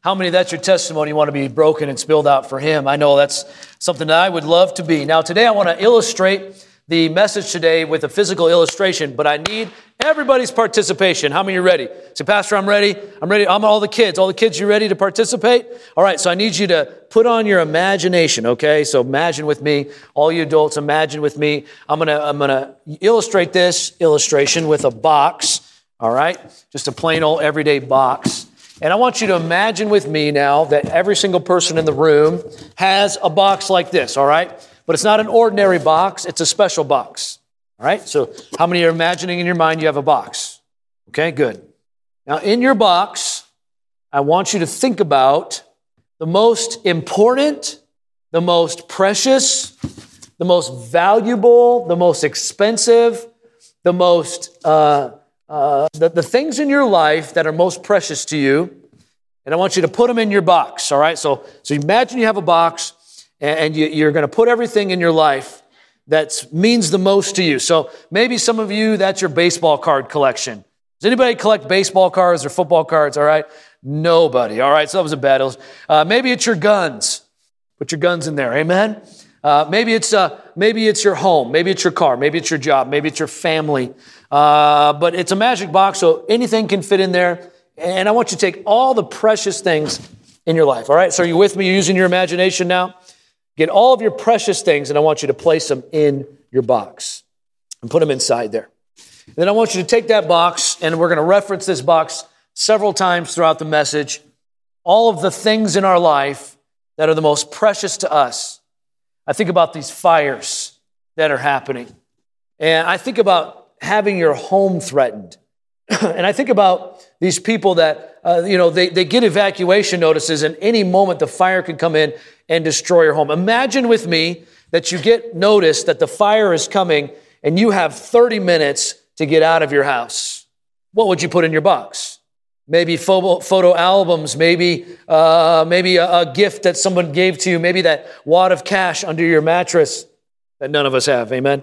How many that's your testimony you want to be broken and spilled out for him? I know that's something that I would love to be. Now, today I want to illustrate the message today with a physical illustration, but I need everybody's participation. How many are ready? Say, Pastor, I'm ready. I'm ready. I'm all the kids. All the kids, you ready to participate? All right, so I need you to put on your imagination, okay? So imagine with me, all you adults, imagine with me. I'm gonna, I'm gonna illustrate this illustration with a box, all right? Just a plain old everyday box. And I want you to imagine with me now that every single person in the room has a box like this, all right? But it's not an ordinary box, it's a special box. All right? So, how many are imagining in your mind you have a box? Okay, good. Now, in your box, I want you to think about the most important, the most precious, the most valuable, the most expensive, the most, uh, uh, the, the things in your life that are most precious to you. And I want you to put them in your box, all right? So, so imagine you have a box and you're going to put everything in your life that means the most to you. So maybe some of you, that's your baseball card collection. Does anybody collect baseball cards or football cards? All right. Nobody. All right. So that was a bad. Uh, maybe it's your guns. Put your guns in there. Amen. Uh, maybe it's uh, maybe it's your home. Maybe it's your car. Maybe it's your job. Maybe it's your family. Uh, but it's a magic box, so anything can fit in there. And I want you to take all the precious things in your life. All right. So are you with me? You're using your imagination now. Get all of your precious things, and I want you to place them in your box and put them inside there. And then I want you to take that box, and we're going to reference this box several times throughout the message. All of the things in our life that are the most precious to us. I think about these fires that are happening. And I think about having your home threatened. and I think about these people that, uh, you know, they, they get evacuation notices, and any moment the fire can come in and destroy your home. Imagine with me that you get notice that the fire is coming and you have 30 minutes to get out of your house. What would you put in your box? Maybe photo, photo albums, maybe, uh, maybe a, a gift that someone gave to you, maybe that wad of cash under your mattress that none of us have. Amen.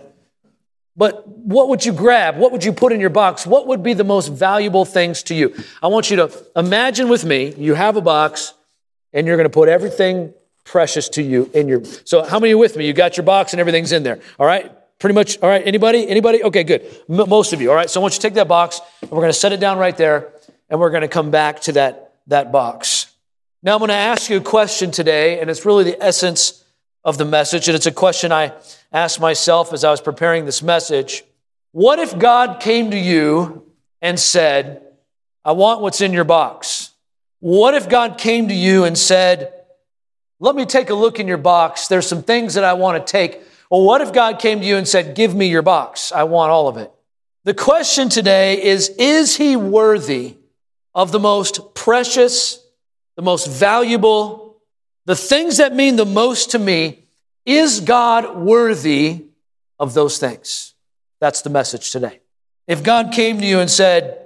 But what would you grab? What would you put in your box? What would be the most valuable things to you? I want you to imagine with me, you have a box and you're going to put everything precious to you in your so how many are with me? You got your box and everything's in there. All right? Pretty much all right anybody? Anybody? Okay good. M- most of you. All right so i want you to take that box and we're going to set it down right there and we're going to come back to that that box. Now i'm going to ask you a question today and it's really the essence of the message and it's a question i asked myself as i was preparing this message what if god came to you and said i want what's in your box what if god came to you and said let me take a look in your box. There's some things that I want to take. Well, what if God came to you and said, Give me your box? I want all of it. The question today is Is he worthy of the most precious, the most valuable, the things that mean the most to me? Is God worthy of those things? That's the message today. If God came to you and said,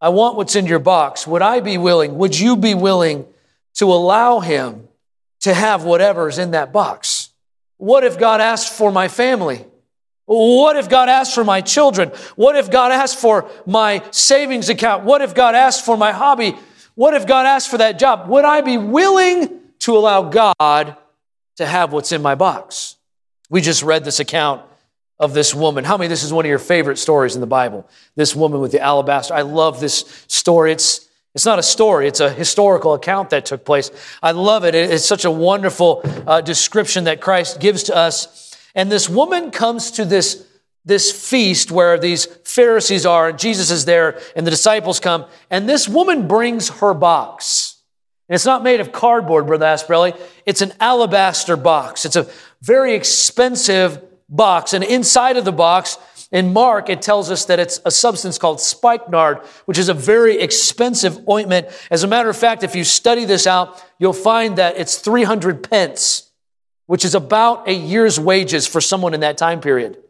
I want what's in your box, would I be willing, would you be willing to allow him to have whatever's in that box? What if God asked for my family? What if God asked for my children? What if God asked for my savings account? What if God asked for my hobby? What if God asked for that job? Would I be willing to allow God to have what's in my box? We just read this account of this woman. How many this is one of your favorite stories in the Bible? This woman with the alabaster. I love this story. It's it's not a story, it's a historical account that took place. I love it. It's such a wonderful uh, description that Christ gives to us. And this woman comes to this, this feast where these Pharisees are, and Jesus is there, and the disciples come, and this woman brings her box. And it's not made of cardboard, Brother Asprelli. It's an alabaster box. It's a very expensive box. And inside of the box in Mark, it tells us that it's a substance called spikenard, which is a very expensive ointment. As a matter of fact, if you study this out, you'll find that it's 300 pence, which is about a year's wages for someone in that time period.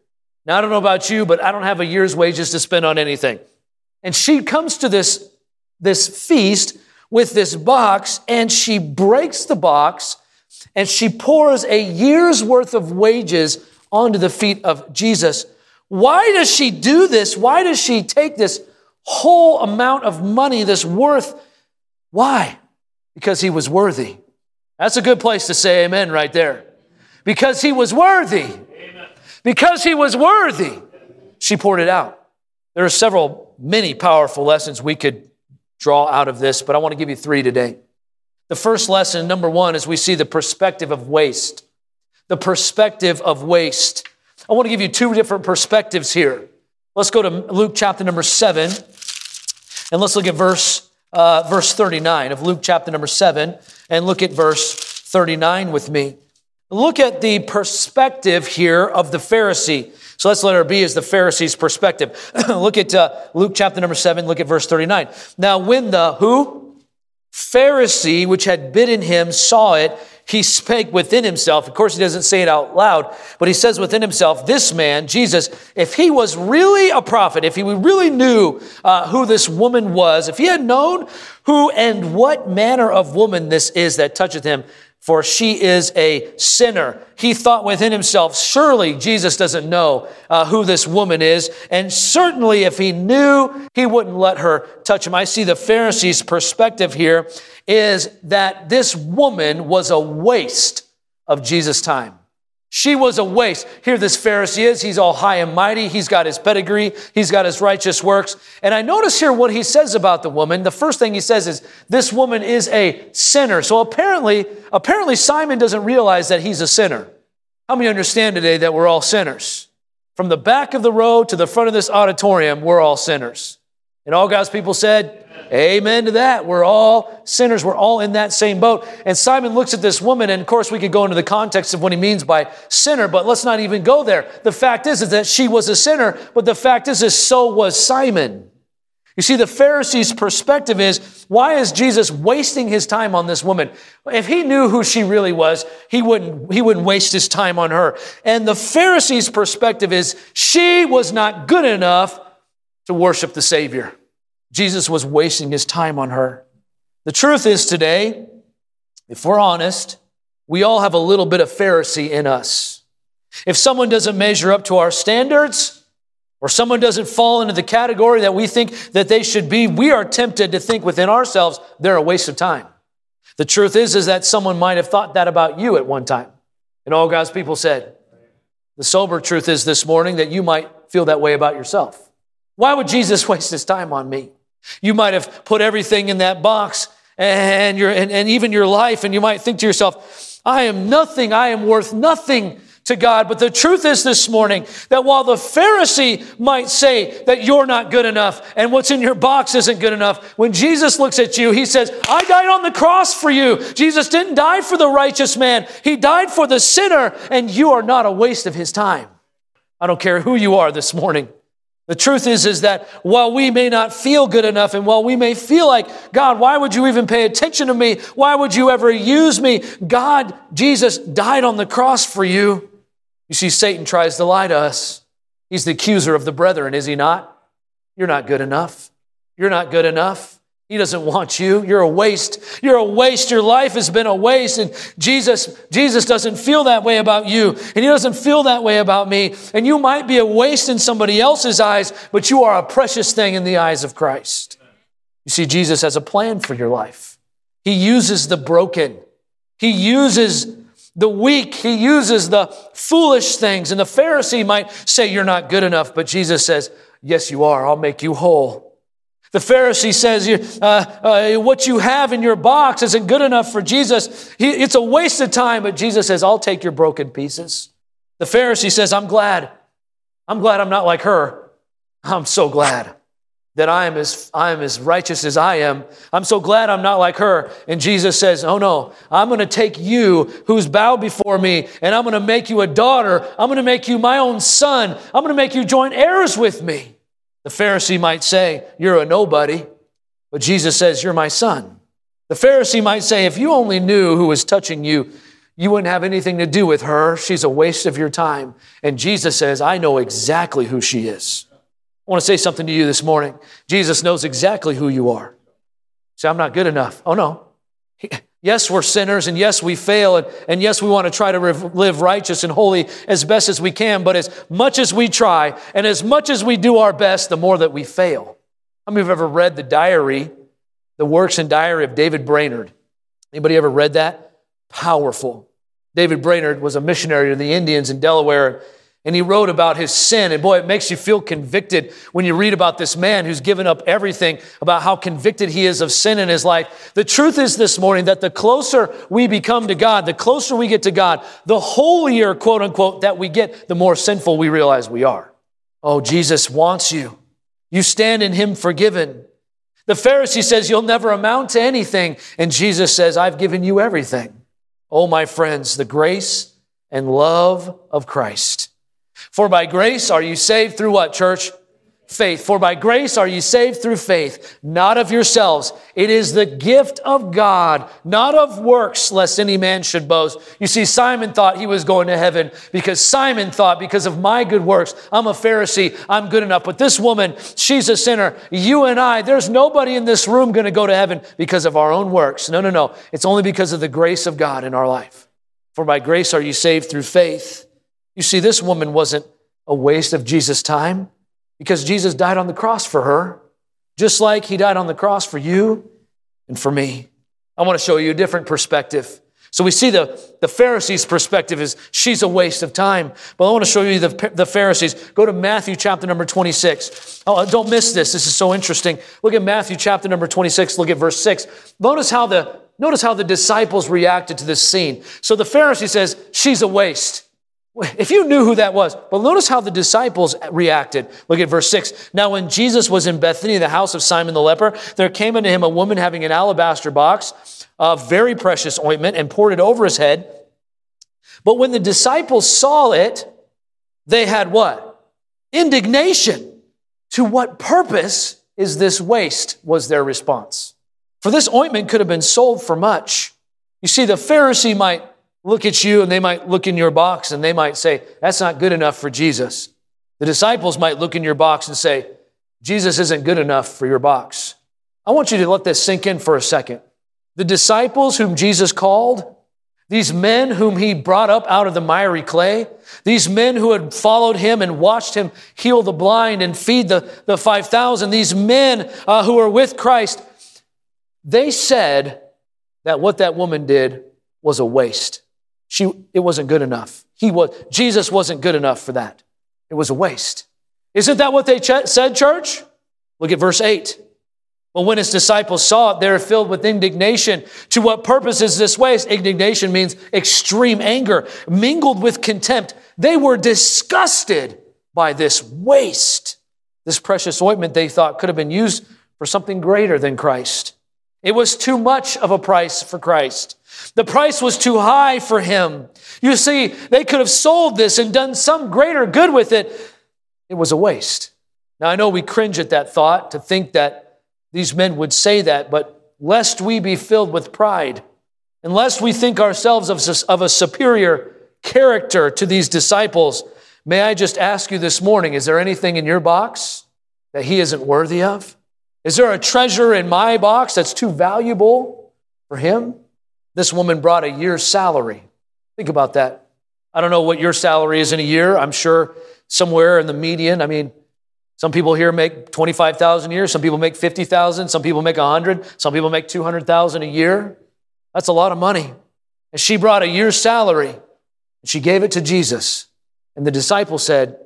Now, I don't know about you, but I don't have a year's wages to spend on anything. And she comes to this, this feast with this box, and she breaks the box, and she pours a year's worth of wages onto the feet of Jesus why does she do this? Why does she take this whole amount of money, this worth? Why? Because he was worthy. That's a good place to say amen right there. Because he was worthy. Because he was worthy, she poured it out. There are several, many powerful lessons we could draw out of this, but I want to give you three today. The first lesson, number one, is we see the perspective of waste. The perspective of waste. I want to give you two different perspectives here. Let's go to Luke chapter number seven, and let's look at verse uh, verse 39 of Luke chapter number seven, and look at verse 39 with me. Look at the perspective here of the Pharisee. So let's let her be as the Pharisee's perspective. look at uh, Luke chapter number seven, look at verse 39. Now, when the who? Pharisee, which had bidden him, saw it, he spake within himself. Of course, he doesn't say it out loud, but he says within himself, This man, Jesus, if he was really a prophet, if he really knew uh, who this woman was, if he had known who and what manner of woman this is that toucheth him, for she is a sinner. He thought within himself, surely Jesus doesn't know uh, who this woman is. And certainly if he knew, he wouldn't let her touch him. I see the Pharisees' perspective here is that this woman was a waste of Jesus' time. She was a waste. Here, this Pharisee is. He's all high and mighty. He's got his pedigree. He's got his righteous works. And I notice here what he says about the woman. The first thing he says is, this woman is a sinner. So apparently, apparently Simon doesn't realize that he's a sinner. How many understand today that we're all sinners? From the back of the road to the front of this auditorium, we're all sinners. And all God's people said, Amen to that. We're all sinners. We're all in that same boat. And Simon looks at this woman, and of course, we could go into the context of what he means by sinner, but let's not even go there. The fact is, is that she was a sinner, but the fact is, is so was Simon. You see, the Pharisees' perspective is why is Jesus wasting his time on this woman? If he knew who she really was, he wouldn't, he wouldn't waste his time on her. And the Pharisees' perspective is she was not good enough to worship the Savior. Jesus was wasting his time on her. The truth is today, if we're honest, we all have a little bit of Pharisee in us. If someone doesn't measure up to our standards, or someone doesn't fall into the category that we think that they should be, we are tempted to think within ourselves they're a waste of time. The truth is, is that someone might have thought that about you at one time. And all God's people said, the sober truth is this morning that you might feel that way about yourself. Why would Jesus waste his time on me? You might have put everything in that box and, your, and, and even your life, and you might think to yourself, I am nothing, I am worth nothing to God. But the truth is this morning that while the Pharisee might say that you're not good enough and what's in your box isn't good enough, when Jesus looks at you, he says, I died on the cross for you. Jesus didn't die for the righteous man, he died for the sinner, and you are not a waste of his time. I don't care who you are this morning. The truth is, is that while we may not feel good enough and while we may feel like, God, why would you even pay attention to me? Why would you ever use me? God, Jesus died on the cross for you. You see, Satan tries to lie to us. He's the accuser of the brethren, is he not? You're not good enough. You're not good enough. He doesn't want you. You're a waste. You're a waste. Your life has been a waste. And Jesus, Jesus doesn't feel that way about you. And he doesn't feel that way about me. And you might be a waste in somebody else's eyes, but you are a precious thing in the eyes of Christ. You see, Jesus has a plan for your life. He uses the broken. He uses the weak. He uses the foolish things. And the Pharisee might say, You're not good enough. But Jesus says, Yes, you are. I'll make you whole. The Pharisee says, uh, uh, What you have in your box isn't good enough for Jesus. He, it's a waste of time. But Jesus says, I'll take your broken pieces. The Pharisee says, I'm glad. I'm glad I'm not like her. I'm so glad that I am as, I am as righteous as I am. I'm so glad I'm not like her. And Jesus says, Oh no, I'm going to take you who's bowed before me and I'm going to make you a daughter. I'm going to make you my own son. I'm going to make you joint heirs with me. The Pharisee might say, You're a nobody, but Jesus says, You're my son. The Pharisee might say, If you only knew who was touching you, you wouldn't have anything to do with her. She's a waste of your time. And Jesus says, I know exactly who she is. I want to say something to you this morning. Jesus knows exactly who you are. Say, I'm not good enough. Oh, no. Yes, we're sinners, and yes, we fail, and, and yes, we want to try to live righteous and holy as best as we can, but as much as we try, and as much as we do our best, the more that we fail. How many of you have ever read the diary, the works and diary of David Brainerd? Anybody ever read that? Powerful. David Brainerd was a missionary to the Indians in Delaware and he wrote about his sin. And boy, it makes you feel convicted when you read about this man who's given up everything, about how convicted he is of sin in his life. The truth is this morning that the closer we become to God, the closer we get to God, the holier, quote unquote, that we get, the more sinful we realize we are. Oh, Jesus wants you. You stand in him forgiven. The Pharisee says, You'll never amount to anything. And Jesus says, I've given you everything. Oh, my friends, the grace and love of Christ. For by grace are you saved through what, church? Faith. For by grace are you saved through faith, not of yourselves. It is the gift of God, not of works, lest any man should boast. You see, Simon thought he was going to heaven because Simon thought, because of my good works, I'm a Pharisee, I'm good enough. But this woman, she's a sinner. You and I, there's nobody in this room going to go to heaven because of our own works. No, no, no. It's only because of the grace of God in our life. For by grace are you saved through faith you see, this woman wasn't a waste of Jesus' time because Jesus died on the cross for her, just like he died on the cross for you and for me. I want to show you a different perspective. So we see the, the Pharisees' perspective is she's a waste of time. But I want to show you the, the Pharisees. Go to Matthew chapter number 26. Oh, don't miss this. This is so interesting. Look at Matthew chapter number 26. Look at verse 6. Notice how the, notice how the disciples reacted to this scene. So the Pharisee says, she's a waste. If you knew who that was, but notice how the disciples reacted. Look at verse 6. Now, when Jesus was in Bethany, the house of Simon the leper, there came unto him a woman having an alabaster box of very precious ointment and poured it over his head. But when the disciples saw it, they had what? Indignation. To what purpose is this waste? was their response. For this ointment could have been sold for much. You see, the Pharisee might look at you and they might look in your box and they might say, That's not good enough for Jesus. The disciples might look in your box and say, Jesus isn't good enough for your box. I want you to let this sink in for a second. The disciples whom Jesus called, these men whom he brought up out of the miry clay, these men who had followed him and watched him heal the blind and feed the, the 5,000, these men uh, who were with Christ, they said that what that woman did was a waste. She, it wasn't good enough. He was, Jesus wasn't good enough for that. It was a waste. Isn't that what they ch- said, church? Look at verse 8. Well, when his disciples saw it, they were filled with indignation. To what purpose is this waste? Indignation means extreme anger, mingled with contempt. They were disgusted by this waste. This precious ointment they thought could have been used for something greater than Christ. It was too much of a price for Christ. The price was too high for him. You see, they could have sold this and done some greater good with it. It was a waste. Now, I know we cringe at that thought to think that these men would say that, but lest we be filled with pride, unless we think ourselves of a superior character to these disciples, may I just ask you this morning is there anything in your box that he isn't worthy of? Is there a treasure in my box that's too valuable for him? This woman brought a year's salary. Think about that. I don't know what your salary is in a year. I'm sure somewhere in the median. I mean, some people here make 25,000 a year, some people make 50,000, some people make 100, some people make 200,000 a year. That's a lot of money. And she brought a year's salary and she gave it to Jesus. And the disciple said,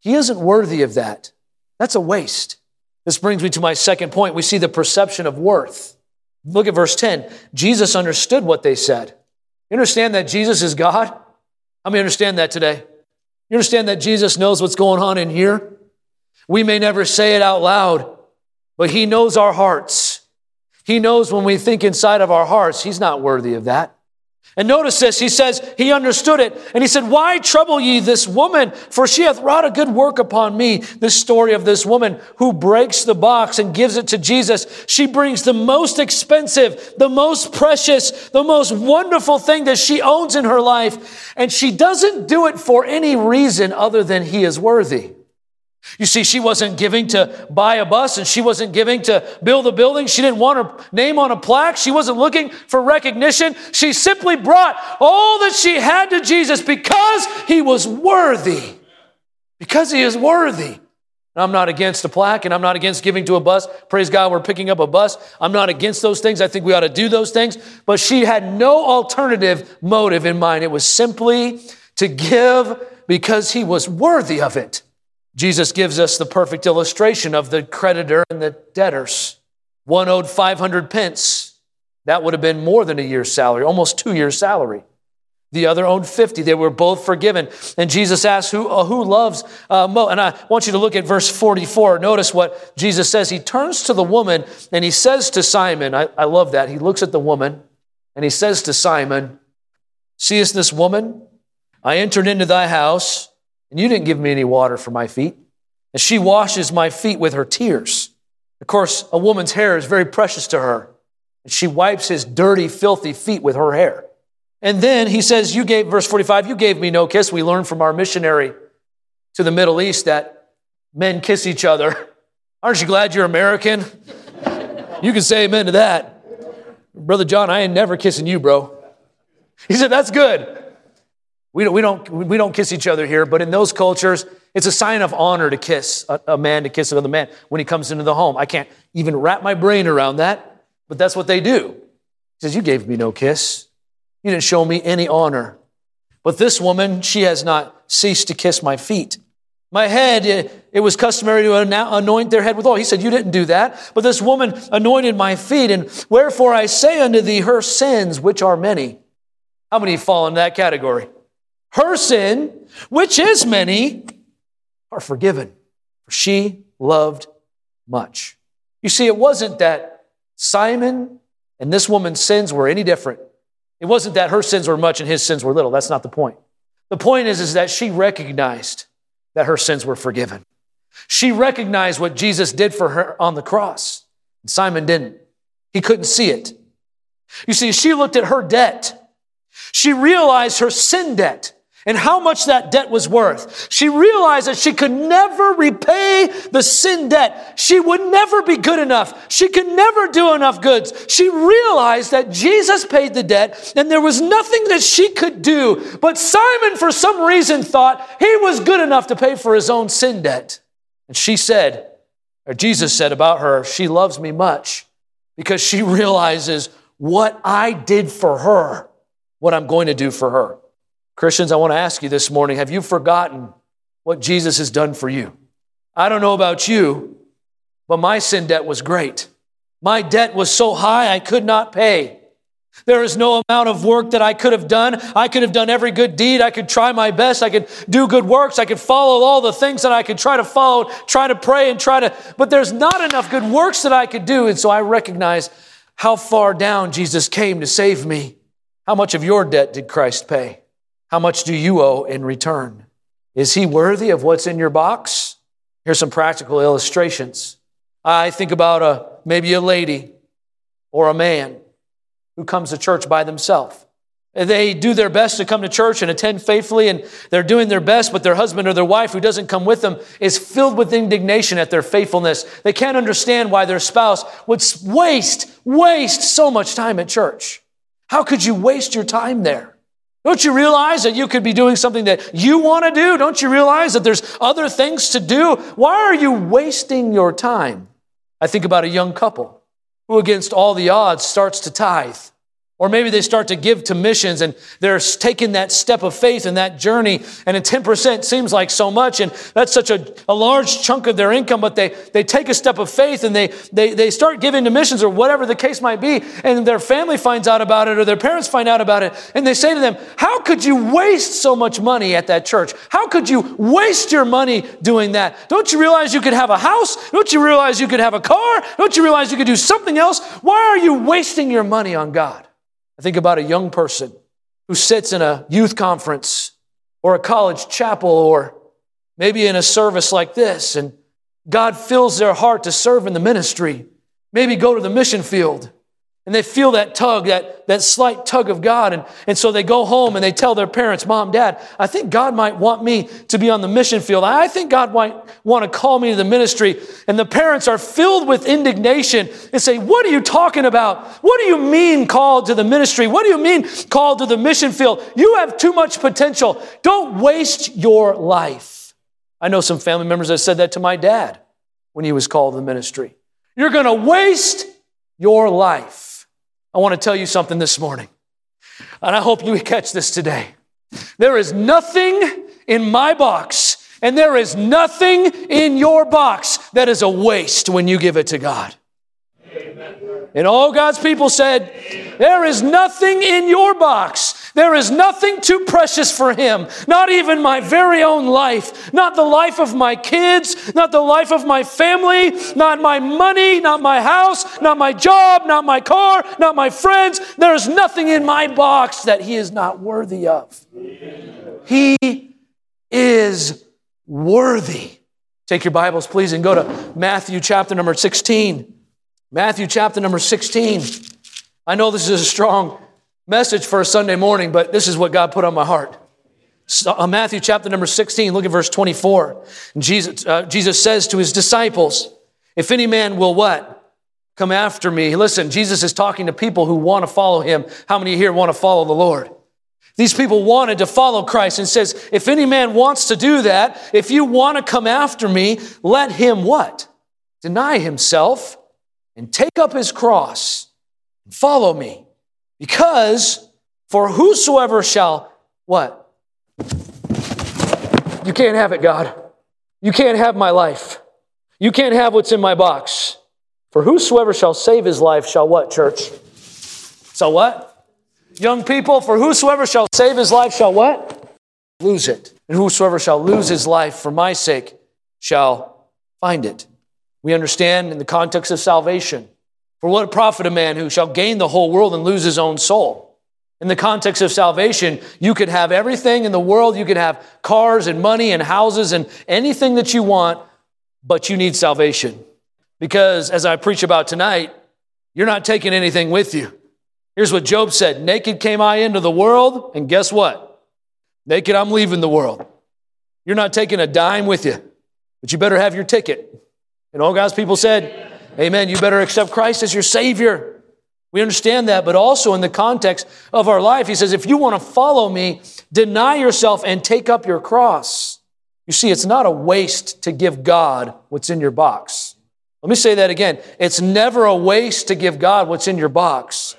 He isn't worthy of that. That's a waste. This brings me to my second point. We see the perception of worth. Look at verse 10. Jesus understood what they said. You understand that Jesus is God? How many understand that today? You understand that Jesus knows what's going on in here? We may never say it out loud, but He knows our hearts. He knows when we think inside of our hearts, He's not worthy of that. And notice this, he says, he understood it. And he said, Why trouble ye this woman? For she hath wrought a good work upon me. This story of this woman who breaks the box and gives it to Jesus. She brings the most expensive, the most precious, the most wonderful thing that she owns in her life. And she doesn't do it for any reason other than he is worthy. You see, she wasn't giving to buy a bus and she wasn't giving to build a building. She didn't want her name on a plaque. She wasn't looking for recognition. She simply brought all that she had to Jesus because he was worthy. Because he is worthy. I'm not against a plaque and I'm not against giving to a bus. Praise God, we're picking up a bus. I'm not against those things. I think we ought to do those things. But she had no alternative motive in mind. It was simply to give because he was worthy of it. Jesus gives us the perfect illustration of the creditor and the debtors. One owed 500 pence. That would have been more than a year's salary, almost two years' salary. The other owed 50. They were both forgiven. And Jesus asks, Who, uh, who loves uh, Mo? And I want you to look at verse 44. Notice what Jesus says. He turns to the woman and he says to Simon, I, I love that. He looks at the woman and he says to Simon, Seest this woman? I entered into thy house and you didn't give me any water for my feet. And she washes my feet with her tears. Of course, a woman's hair is very precious to her. And she wipes his dirty, filthy feet with her hair. And then he says, You gave, verse 45, you gave me no kiss. We learned from our missionary to the Middle East that men kiss each other. Aren't you glad you're American? you can say amen to that. Brother John, I ain't never kissing you, bro. He said, That's good. We don't, we, don't, we don't kiss each other here, but in those cultures, it's a sign of honor to kiss a, a man to kiss another man when he comes into the home. I can't even wrap my brain around that, but that's what they do. He says, You gave me no kiss. You didn't show me any honor. But this woman, she has not ceased to kiss my feet. My head, it, was customary to anoint their head with oil. He said, You didn't do that. But this woman anointed my feet, and wherefore I say unto thee, her sins, which are many. How many fall in that category? Her sin, which is many, are forgiven. For she loved much. You see, it wasn't that Simon and this woman's sins were any different. It wasn't that her sins were much and his sins were little. That's not the point. The point is, is that she recognized that her sins were forgiven. She recognized what Jesus did for her on the cross. And Simon didn't. He couldn't see it. You see, she looked at her debt. She realized her sin debt and how much that debt was worth. She realized that she could never repay the sin debt. She would never be good enough. She could never do enough goods. She realized that Jesus paid the debt and there was nothing that she could do. But Simon, for some reason, thought he was good enough to pay for his own sin debt. And she said, or Jesus said about her, she loves me much because she realizes what I did for her, what I'm going to do for her. Christians, I want to ask you this morning have you forgotten what Jesus has done for you? I don't know about you, but my sin debt was great. My debt was so high I could not pay. There is no amount of work that I could have done. I could have done every good deed. I could try my best. I could do good works. I could follow all the things that I could try to follow, try to pray and try to, but there's not enough good works that I could do. And so I recognize how far down Jesus came to save me. How much of your debt did Christ pay? How much do you owe in return? Is he worthy of what's in your box? Here's some practical illustrations. I think about a, maybe a lady or a man who comes to church by themselves. They do their best to come to church and attend faithfully, and they're doing their best, but their husband or their wife who doesn't come with them is filled with indignation at their faithfulness. They can't understand why their spouse would waste, waste so much time at church. How could you waste your time there? Don't you realize that you could be doing something that you want to do? Don't you realize that there's other things to do? Why are you wasting your time? I think about a young couple who, against all the odds, starts to tithe. Or maybe they start to give to missions and they're taking that step of faith and that journey. And a 10% seems like so much. And that's such a, a large chunk of their income. But they, they take a step of faith and they, they, they start giving to missions or whatever the case might be. And their family finds out about it or their parents find out about it. And they say to them, How could you waste so much money at that church? How could you waste your money doing that? Don't you realize you could have a house? Don't you realize you could have a car? Don't you realize you could do something else? Why are you wasting your money on God? I think about a young person who sits in a youth conference or a college chapel or maybe in a service like this, and God fills their heart to serve in the ministry. Maybe go to the mission field and they feel that tug, that, that slight tug of God. And, and so they go home and they tell their parents, Mom, Dad, I think God might want me to be on the mission field. I think God might want to call me to the ministry. And the parents are filled with indignation and say, What are you talking about? What do you mean called to the ministry? What do you mean called to the mission field? You have too much potential. Don't waste your life. I know some family members that said that to my dad when he was called to the ministry. You're going to waste your life. I want to tell you something this morning, and I hope you catch this today. There is nothing in my box, and there is nothing in your box that is a waste when you give it to God. And all God's people said, There is nothing in your box. There is nothing too precious for Him. Not even my very own life. Not the life of my kids. Not the life of my family. Not my money. Not my house. Not my job. Not my car. Not my friends. There is nothing in my box that He is not worthy of. He is worthy. Take your Bibles, please, and go to Matthew chapter number 16. Matthew chapter number 16. I know this is a strong message for a Sunday morning, but this is what God put on my heart. So, uh, Matthew chapter number 16, look at verse 24. Jesus, uh, Jesus says to his disciples, If any man will what? Come after me. Listen, Jesus is talking to people who want to follow him. How many here want to follow the Lord? These people wanted to follow Christ and says, if any man wants to do that, if you want to come after me, let him what? Deny himself and take up his cross and follow me. Because for whosoever shall, what? You can't have it, God. You can't have my life. You can't have what's in my box. For whosoever shall save his life shall what, church? So what? Young people, for whosoever shall save his life shall what? Lose it. And whosoever shall lose his life for my sake shall find it. We understand in the context of salvation. For what profit a man who shall gain the whole world and lose his own soul? In the context of salvation, you could have everything in the world. You could have cars and money and houses and anything that you want, but you need salvation. Because as I preach about tonight, you're not taking anything with you. Here's what Job said Naked came I into the world, and guess what? Naked I'm leaving the world. You're not taking a dime with you, but you better have your ticket. And all God's people said, Amen. You better accept Christ as your Savior. We understand that, but also in the context of our life, he says, if you want to follow me, deny yourself and take up your cross. You see, it's not a waste to give God what's in your box. Let me say that again. It's never a waste to give God what's in your box,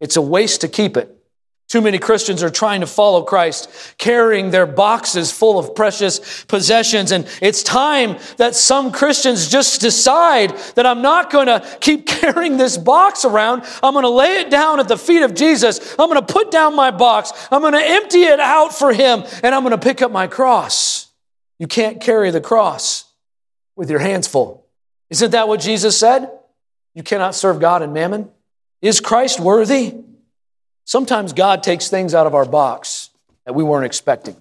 it's a waste to keep it. Too many Christians are trying to follow Christ, carrying their boxes full of precious possessions. And it's time that some Christians just decide that I'm not going to keep carrying this box around. I'm going to lay it down at the feet of Jesus. I'm going to put down my box. I'm going to empty it out for Him, and I'm going to pick up my cross. You can't carry the cross with your hands full. Isn't that what Jesus said? You cannot serve God and mammon. Is Christ worthy? Sometimes God takes things out of our box that we weren't expecting.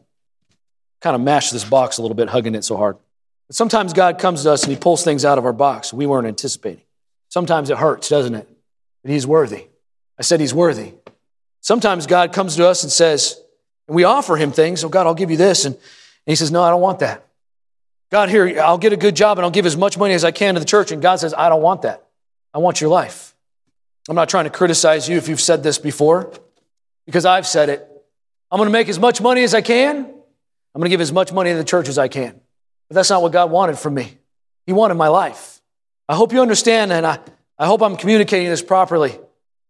Kind of mashed this box a little bit, hugging it so hard. But sometimes God comes to us and He pulls things out of our box we weren't anticipating. Sometimes it hurts, doesn't it? But He's worthy. I said He's worthy. Sometimes God comes to us and says, and we offer Him things, oh God, I'll give you this. And, and He says, no, I don't want that. God, here, I'll get a good job and I'll give as much money as I can to the church. And God says, I don't want that. I want your life. I'm not trying to criticize you if you've said this before, because I've said it. I'm going to make as much money as I can. I'm going to give as much money to the church as I can. But that's not what God wanted from me. He wanted my life. I hope you understand, and I, I hope I'm communicating this properly.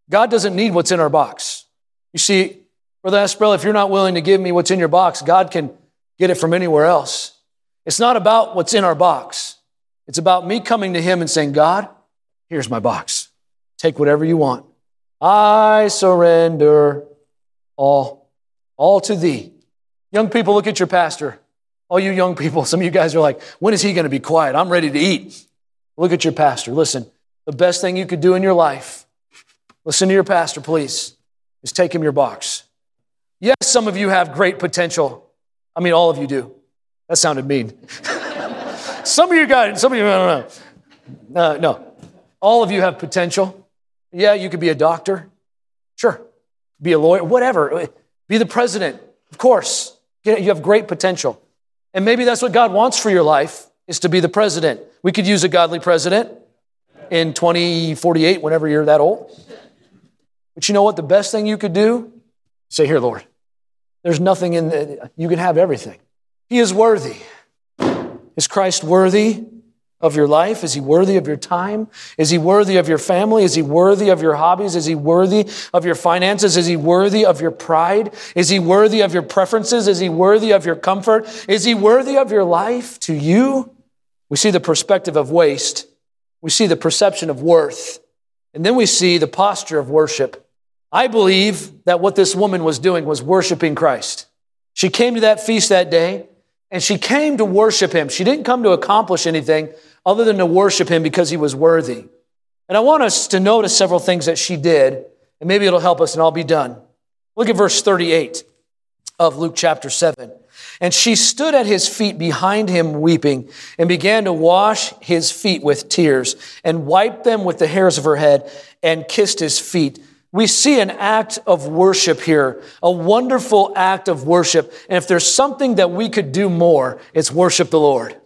God doesn't need what's in our box. You see, Brother Esprell, if you're not willing to give me what's in your box, God can get it from anywhere else. It's not about what's in our box. It's about me coming to Him and saying, God, here's my box. Take whatever you want. I surrender all, all to thee. Young people, look at your pastor. All you young people, some of you guys are like, when is he going to be quiet? I'm ready to eat. Look at your pastor. Listen, the best thing you could do in your life, listen to your pastor, please, is take him your box. Yes, some of you have great potential. I mean, all of you do. That sounded mean. some of you guys, some of you, I don't know. Uh, no, all of you have potential. Yeah, you could be a doctor. Sure. Be a lawyer, whatever. Be the president, of course. You have great potential. And maybe that's what God wants for your life is to be the president. We could use a godly president in 2048, whenever you're that old. But you know what? The best thing you could do? Say, Here, Lord, there's nothing in the, you can have everything. He is worthy. Is Christ worthy of your life? Is he worthy of your time? Is he worthy of your family? Is he worthy of your hobbies? Is he worthy of your finances? Is he worthy of your pride? Is he worthy of your preferences? Is he worthy of your comfort? Is he worthy of your life to you? We see the perspective of waste. We see the perception of worth. And then we see the posture of worship. I believe that what this woman was doing was worshiping Christ. She came to that feast that day and she came to worship him. She didn't come to accomplish anything other than to worship him because he was worthy. And I want us to notice several things that she did, and maybe it'll help us, and I'll be done. Look at verse 38 of Luke chapter 7. And she stood at his feet behind him weeping and began to wash his feet with tears and wiped them with the hairs of her head and kissed his feet. We see an act of worship here, a wonderful act of worship. And if there's something that we could do more, it's worship the Lord.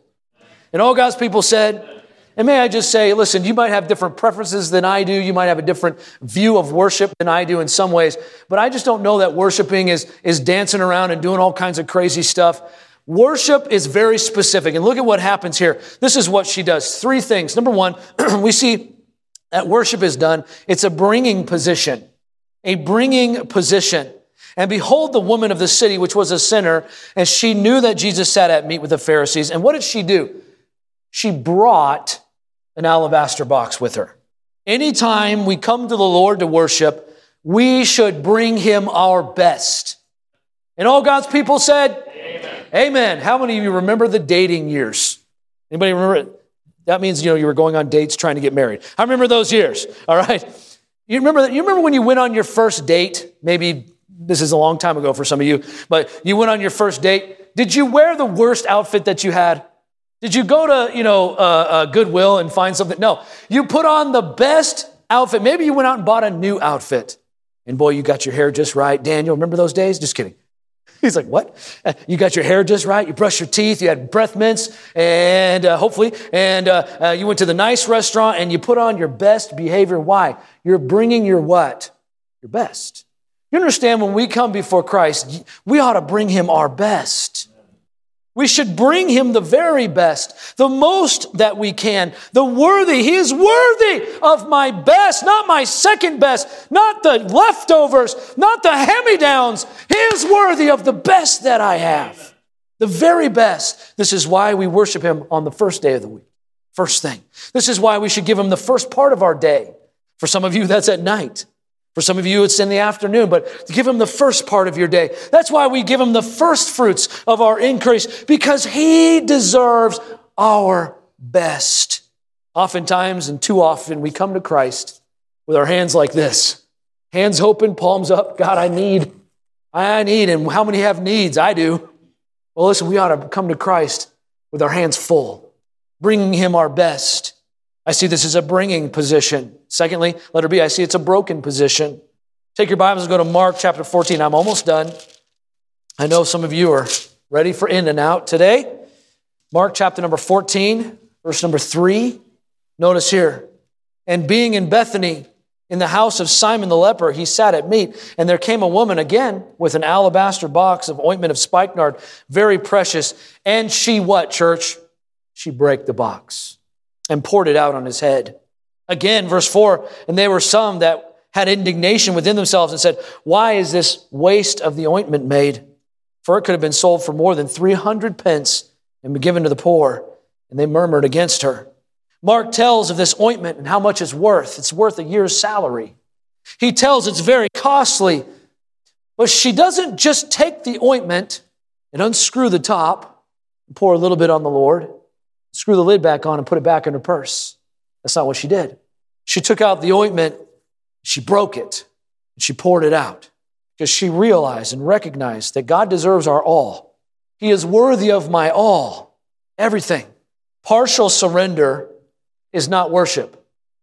And all God's people said, and may I just say, listen, you might have different preferences than I do. You might have a different view of worship than I do in some ways. But I just don't know that worshiping is, is dancing around and doing all kinds of crazy stuff. Worship is very specific. And look at what happens here. This is what she does. Three things. Number one, we see that worship is done. It's a bringing position, a bringing position. And behold, the woman of the city, which was a sinner, and she knew that Jesus sat at meat with the Pharisees. And what did she do? She brought an alabaster box with her. Anytime we come to the Lord to worship, we should bring him our best. And all God's people said, Amen. Amen. How many of you remember the dating years? Anybody remember? That means, you know, you were going on dates trying to get married. I remember those years, all right? You remember that? You remember when you went on your first date? Maybe this is a long time ago for some of you, but you went on your first date. Did you wear the worst outfit that you had? Did you go to, you know, uh, uh, Goodwill and find something? No. You put on the best outfit. Maybe you went out and bought a new outfit. And boy, you got your hair just right. Daniel, remember those days? Just kidding. He's like, what? You got your hair just right. You brushed your teeth. You had breath mints, and uh, hopefully, and uh, uh, you went to the nice restaurant, and you put on your best behavior. Why? You're bringing your what? Your best. You understand when we come before Christ, we ought to bring Him our best. We should bring him the very best, the most that we can, the worthy. He is worthy of my best, not my second best, not the leftovers, not the hand downs. He is worthy of the best that I have, the very best. This is why we worship him on the first day of the week. First thing. This is why we should give him the first part of our day. For some of you, that's at night. For some of you, it's in the afternoon, but give him the first part of your day. That's why we give him the first fruits of our increase because he deserves our best. Oftentimes, and too often, we come to Christ with our hands like this hands open, palms up. God, I need, I need. And how many have needs? I do. Well, listen, we ought to come to Christ with our hands full, bringing him our best. I see this as a bringing position. Secondly, letter B, I see it's a broken position. Take your Bibles and go to Mark chapter 14. I'm almost done. I know some of you are ready for in and out today. Mark chapter number 14, verse number 3. Notice here, and being in Bethany, in the house of Simon the leper, he sat at meat, and there came a woman again with an alabaster box of ointment of spikenard, very precious. And she, what, church? She brake the box and poured it out on his head. Again, verse 4 And there were some that had indignation within themselves and said, Why is this waste of the ointment made? For it could have been sold for more than 300 pence and been given to the poor. And they murmured against her. Mark tells of this ointment and how much it's worth. It's worth a year's salary. He tells it's very costly. But she doesn't just take the ointment and unscrew the top and pour a little bit on the Lord screw the lid back on and put it back in her purse. That's not what she did. She took out the ointment, she broke it, and she poured it out because she realized and recognized that God deserves our all. He is worthy of my all, everything. Partial surrender is not worship.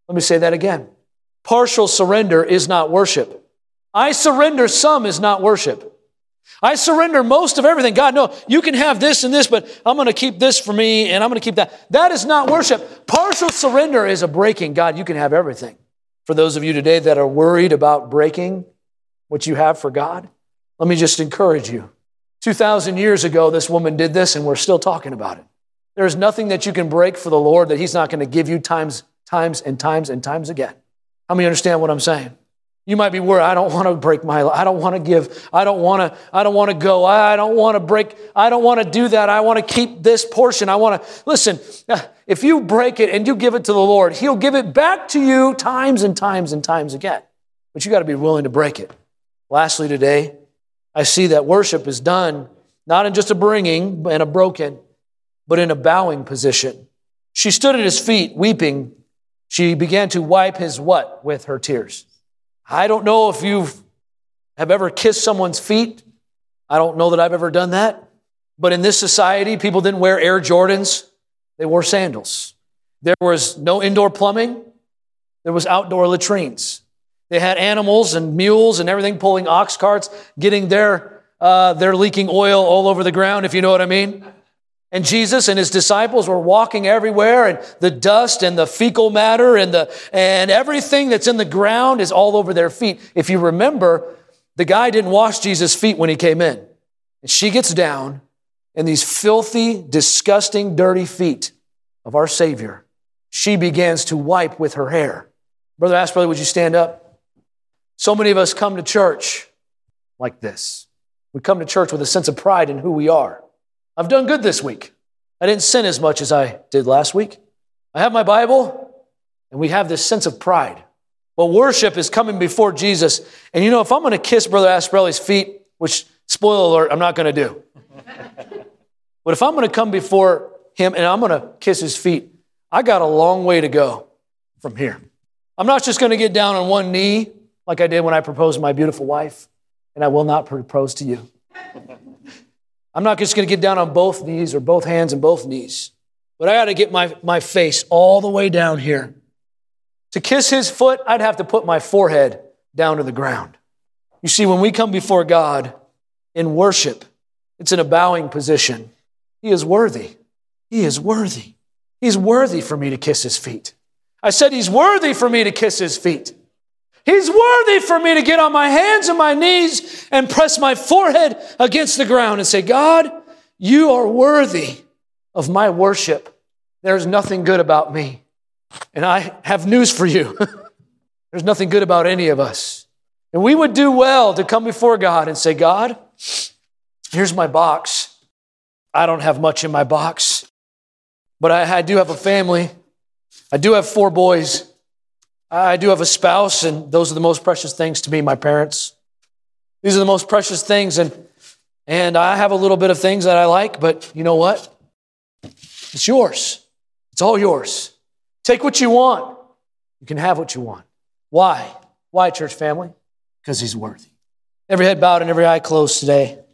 Let me say that again. Partial surrender is not worship. I surrender some is not worship. I surrender most of everything. God, no, you can have this and this, but I'm going to keep this for me and I'm going to keep that. That is not worship. Partial surrender is a breaking. God, you can have everything. For those of you today that are worried about breaking what you have for God, let me just encourage you. 2,000 years ago, this woman did this and we're still talking about it. There's nothing that you can break for the Lord that He's not going to give you times, times and times and times again. How many understand what I'm saying? You might be worried, I don't want to break my I don't want to give. I don't want to I don't want to go. I don't want to break. I don't want to do that. I want to keep this portion. I want to Listen, if you break it and you give it to the Lord, he'll give it back to you times and times and times again. But you got to be willing to break it. Lastly today, I see that worship is done not in just a bringing and a broken, but in a bowing position. She stood at his feet weeping. She began to wipe his what with her tears. I don't know if you have ever kissed someone's feet. I don't know that I've ever done that. But in this society, people didn't wear Air Jordans, they wore sandals. There was no indoor plumbing, there was outdoor latrines. They had animals and mules and everything pulling ox carts, getting their, uh, their leaking oil all over the ground, if you know what I mean. And Jesus and his disciples were walking everywhere, and the dust and the fecal matter and, the, and everything that's in the ground is all over their feet. If you remember, the guy didn't wash Jesus' feet when he came in. And she gets down, and these filthy, disgusting, dirty feet of our Savior, she begins to wipe with her hair. Brother brother, would you stand up? So many of us come to church like this. We come to church with a sense of pride in who we are. I've done good this week. I didn't sin as much as I did last week. I have my Bible, and we have this sense of pride. But worship is coming before Jesus. And you know, if I'm going to kiss Brother Asprelli's feet, which, spoiler alert, I'm not going to do. but if I'm going to come before him and I'm going to kiss his feet, I got a long way to go from here. I'm not just going to get down on one knee like I did when I proposed to my beautiful wife, and I will not propose to you. I'm not just going to get down on both knees or both hands and both knees, but I got to get my, my face all the way down here. To kiss his foot, I'd have to put my forehead down to the ground. You see, when we come before God in worship, it's in a bowing position. He is worthy. He is worthy. He's worthy for me to kiss his feet. I said, He's worthy for me to kiss his feet. He's worthy for me to get on my hands and my knees and press my forehead against the ground and say, God, you are worthy of my worship. There's nothing good about me. And I have news for you. There's nothing good about any of us. And we would do well to come before God and say, God, here's my box. I don't have much in my box, but I, I do have a family. I do have four boys. I do have a spouse, and those are the most precious things to me, my parents. These are the most precious things, and, and I have a little bit of things that I like, but you know what? It's yours. It's all yours. Take what you want. You can have what you want. Why? Why, church family? Because he's worthy. Every head bowed and every eye closed today.